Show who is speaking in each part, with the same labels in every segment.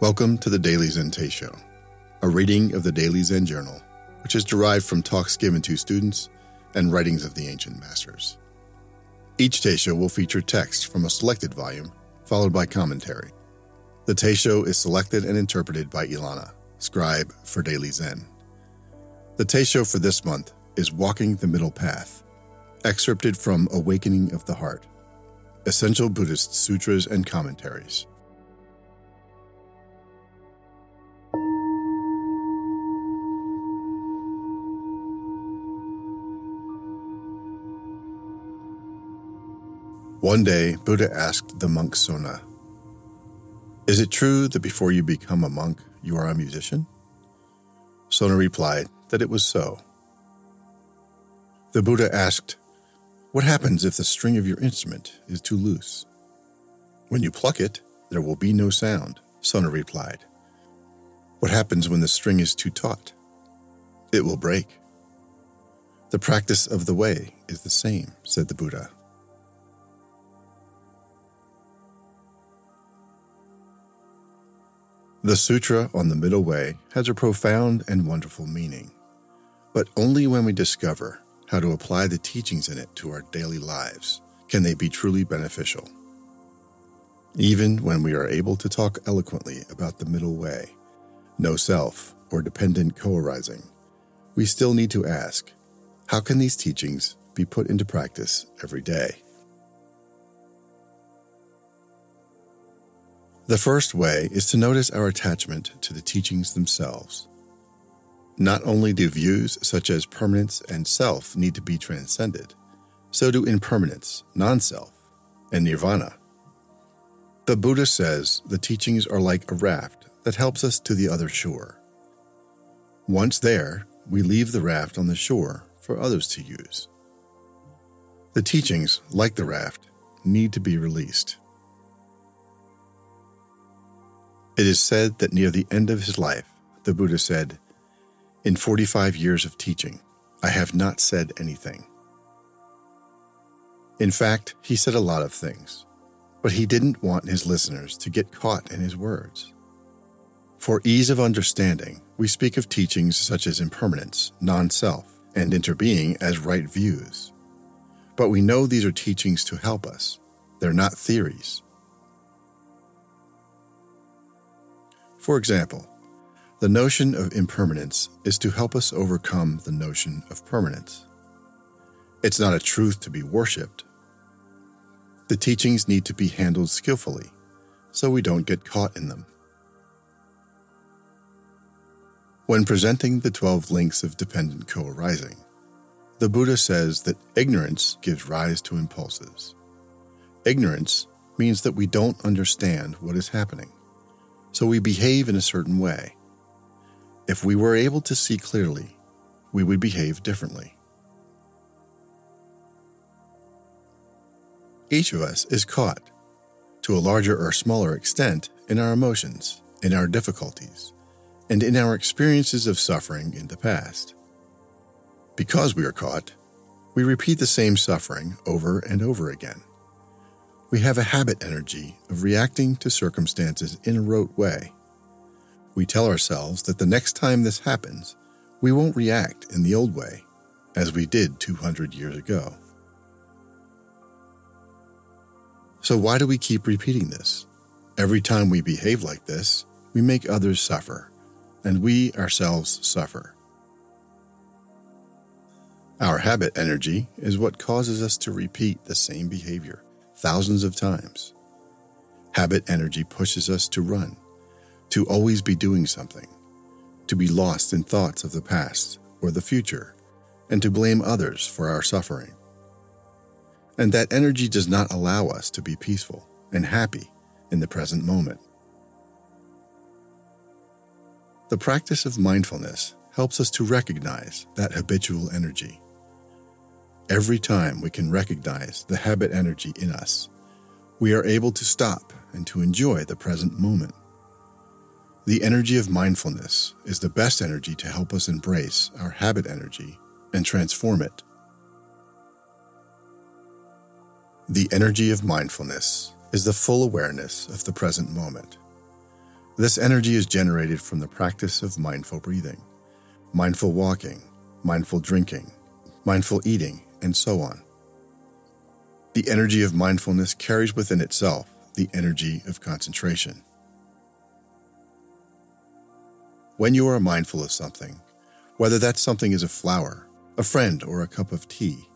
Speaker 1: Welcome to the Daily Zen Show, a reading of the Daily Zen Journal, which is derived from talks given to students and writings of the ancient masters. Each Teisho will feature text from a selected volume, followed by commentary. The Teisho is selected and interpreted by Ilana, scribe for Daily Zen. The Teisho for this month is Walking the Middle Path, excerpted from Awakening of the Heart, Essential Buddhist Sutras and Commentaries. One day, Buddha asked the monk Sona, Is it true that before you become a monk, you are a musician? Sona replied that it was so. The Buddha asked, What happens if the string of your instrument is too loose? When you pluck it, there will be no sound, Sona replied. What happens when the string is too taut? It will break. The practice of the way is the same, said the Buddha. The Sutra on the Middle Way has a profound and wonderful meaning, but only when we discover how to apply the teachings in it to our daily lives can they be truly beneficial. Even when we are able to talk eloquently about the middle way, no self, or dependent co arising, we still need to ask how can these teachings be put into practice every day? The first way is to notice our attachment to the teachings themselves. Not only do views such as permanence and self need to be transcended, so do impermanence, non self, and nirvana. The Buddha says the teachings are like a raft that helps us to the other shore. Once there, we leave the raft on the shore for others to use. The teachings, like the raft, need to be released. It is said that near the end of his life, the Buddha said, In 45 years of teaching, I have not said anything. In fact, he said a lot of things, but he didn't want his listeners to get caught in his words. For ease of understanding, we speak of teachings such as impermanence, non self, and interbeing as right views. But we know these are teachings to help us, they're not theories. For example, the notion of impermanence is to help us overcome the notion of permanence. It's not a truth to be worshipped. The teachings need to be handled skillfully so we don't get caught in them. When presenting the 12 links of dependent co arising, the Buddha says that ignorance gives rise to impulses. Ignorance means that we don't understand what is happening so we behave in a certain way. If we were able to see clearly, we would behave differently. Each of us is caught, to a larger or smaller extent, in our emotions, in our difficulties, and in our experiences of suffering in the past. Because we are caught, we repeat the same suffering over and over again we have a habit energy of reacting to circumstances in a rote way. We tell ourselves that the next time this happens, we won't react in the old way, as we did 200 years ago. So, why do we keep repeating this? Every time we behave like this, we make others suffer, and we ourselves suffer. Our habit energy is what causes us to repeat the same behavior thousands of times. Habit energy pushes us to run, to always be doing something, to be lost in thoughts of the past or the future, and to blame others for our suffering. And that energy does not allow us to be peaceful and happy in the present moment. The practice of mindfulness helps us to recognize that habitual energy Every time we can recognize the habit energy in us, we are able to stop and to enjoy the present moment. The energy of mindfulness is the best energy to help us embrace our habit energy and transform it. The energy of mindfulness is the full awareness of the present moment. This energy is generated from the practice of mindful breathing, mindful walking, mindful drinking, mindful eating, and so on. The energy of mindfulness carries within itself the energy of concentration. When you are mindful of something, whether that something is a flower, a friend, or a cup of tea,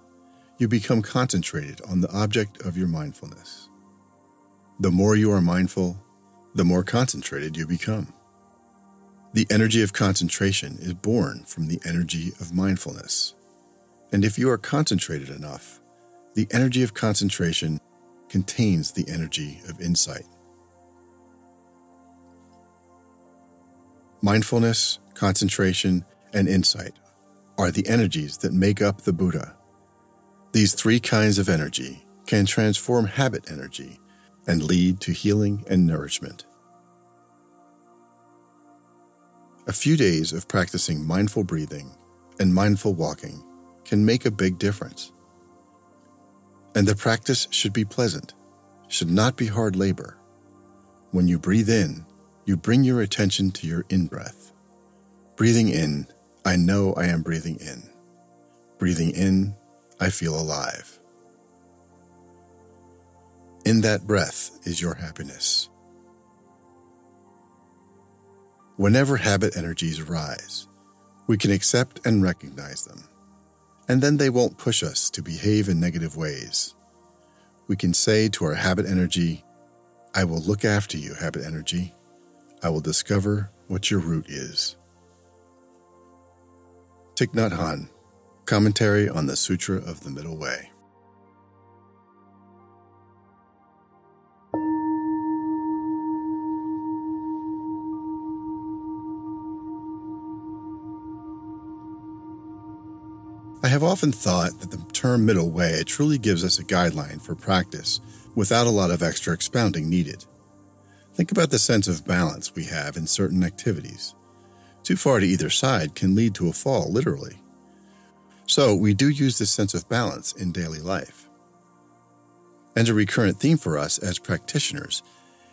Speaker 1: you become concentrated on the object of your mindfulness. The more you are mindful, the more concentrated you become. The energy of concentration is born from the energy of mindfulness. And if you are concentrated enough, the energy of concentration contains the energy of insight. Mindfulness, concentration, and insight are the energies that make up the Buddha. These three kinds of energy can transform habit energy and lead to healing and nourishment. A few days of practicing mindful breathing and mindful walking can make a big difference. And the practice should be pleasant, should not be hard labor. When you breathe in, you bring your attention to your in breath. Breathing in, I know I am breathing in. Breathing in, I feel alive. In that breath is your happiness. Whenever habit energies arise, we can accept and recognize them, and then they won't push us to behave in negative ways. We can say to our habit energy, I will look after you, habit energy. I will discover what your root is. Thich Nhat Hanh, Commentary on the Sutra of the Middle Way. Often thought that the term middle way truly gives us a guideline for practice without a lot of extra expounding needed. Think about the sense of balance we have in certain activities. Too far to either side can lead to a fall, literally. So, we do use this sense of balance in daily life. And a recurrent theme for us as practitioners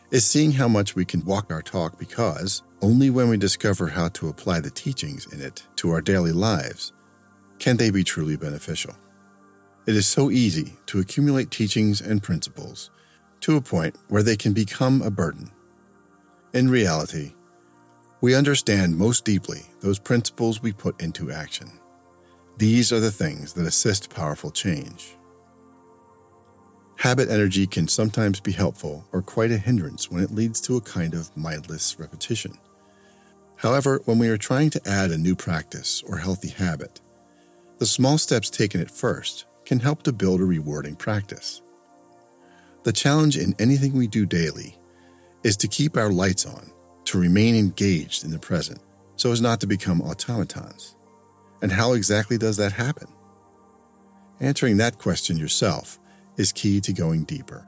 Speaker 1: is seeing how much we can walk our talk because only when we discover how to apply the teachings in it to our daily lives can they be truly beneficial. It is so easy to accumulate teachings and principles to a point where they can become a burden. In reality, we understand most deeply those principles we put into action. These are the things that assist powerful change. Habit energy can sometimes be helpful or quite a hindrance when it leads to a kind of mindless repetition. However, when we are trying to add a new practice or healthy habit, the small steps taken at first can help to build a rewarding practice. The challenge in anything we do daily is to keep our lights on, to remain engaged in the present, so as not to become automatons. And how exactly does that happen? Answering that question yourself is key to going deeper.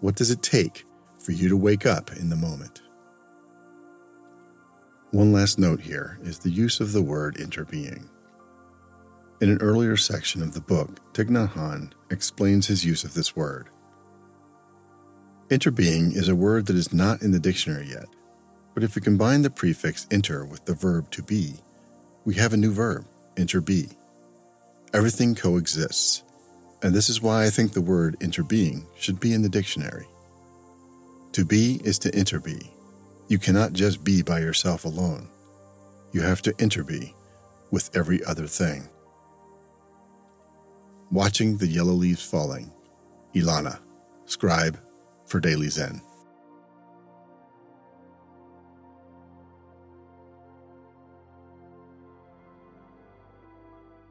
Speaker 1: What does it take for you to wake up in the moment? One last note here is the use of the word interbeing. In an earlier section of the book, Thich Nhat Hanh explains his use of this word. Interbeing is a word that is not in the dictionary yet, but if we combine the prefix inter with the verb to be, we have a new verb, interbe. Everything coexists, and this is why I think the word interbeing should be in the dictionary. To be is to interbe. You cannot just be by yourself alone. You have to interbe with every other thing. Watching the Yellow Leaves Falling, Ilana, scribe for Daily Zen.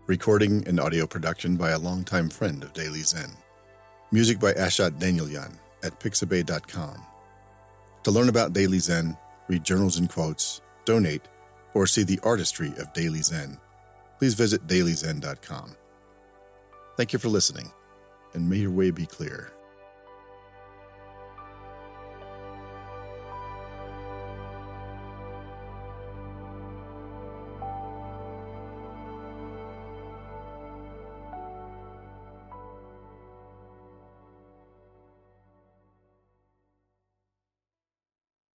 Speaker 1: Recording and audio production by a longtime friend of Daily Zen. Music by Ashot Danielyan at pixabay.com. To learn about Daily Zen, read journals and quotes, donate, or see the artistry of Daily Zen, please visit dailyzen.com. Thank you for listening, and may your way be clear.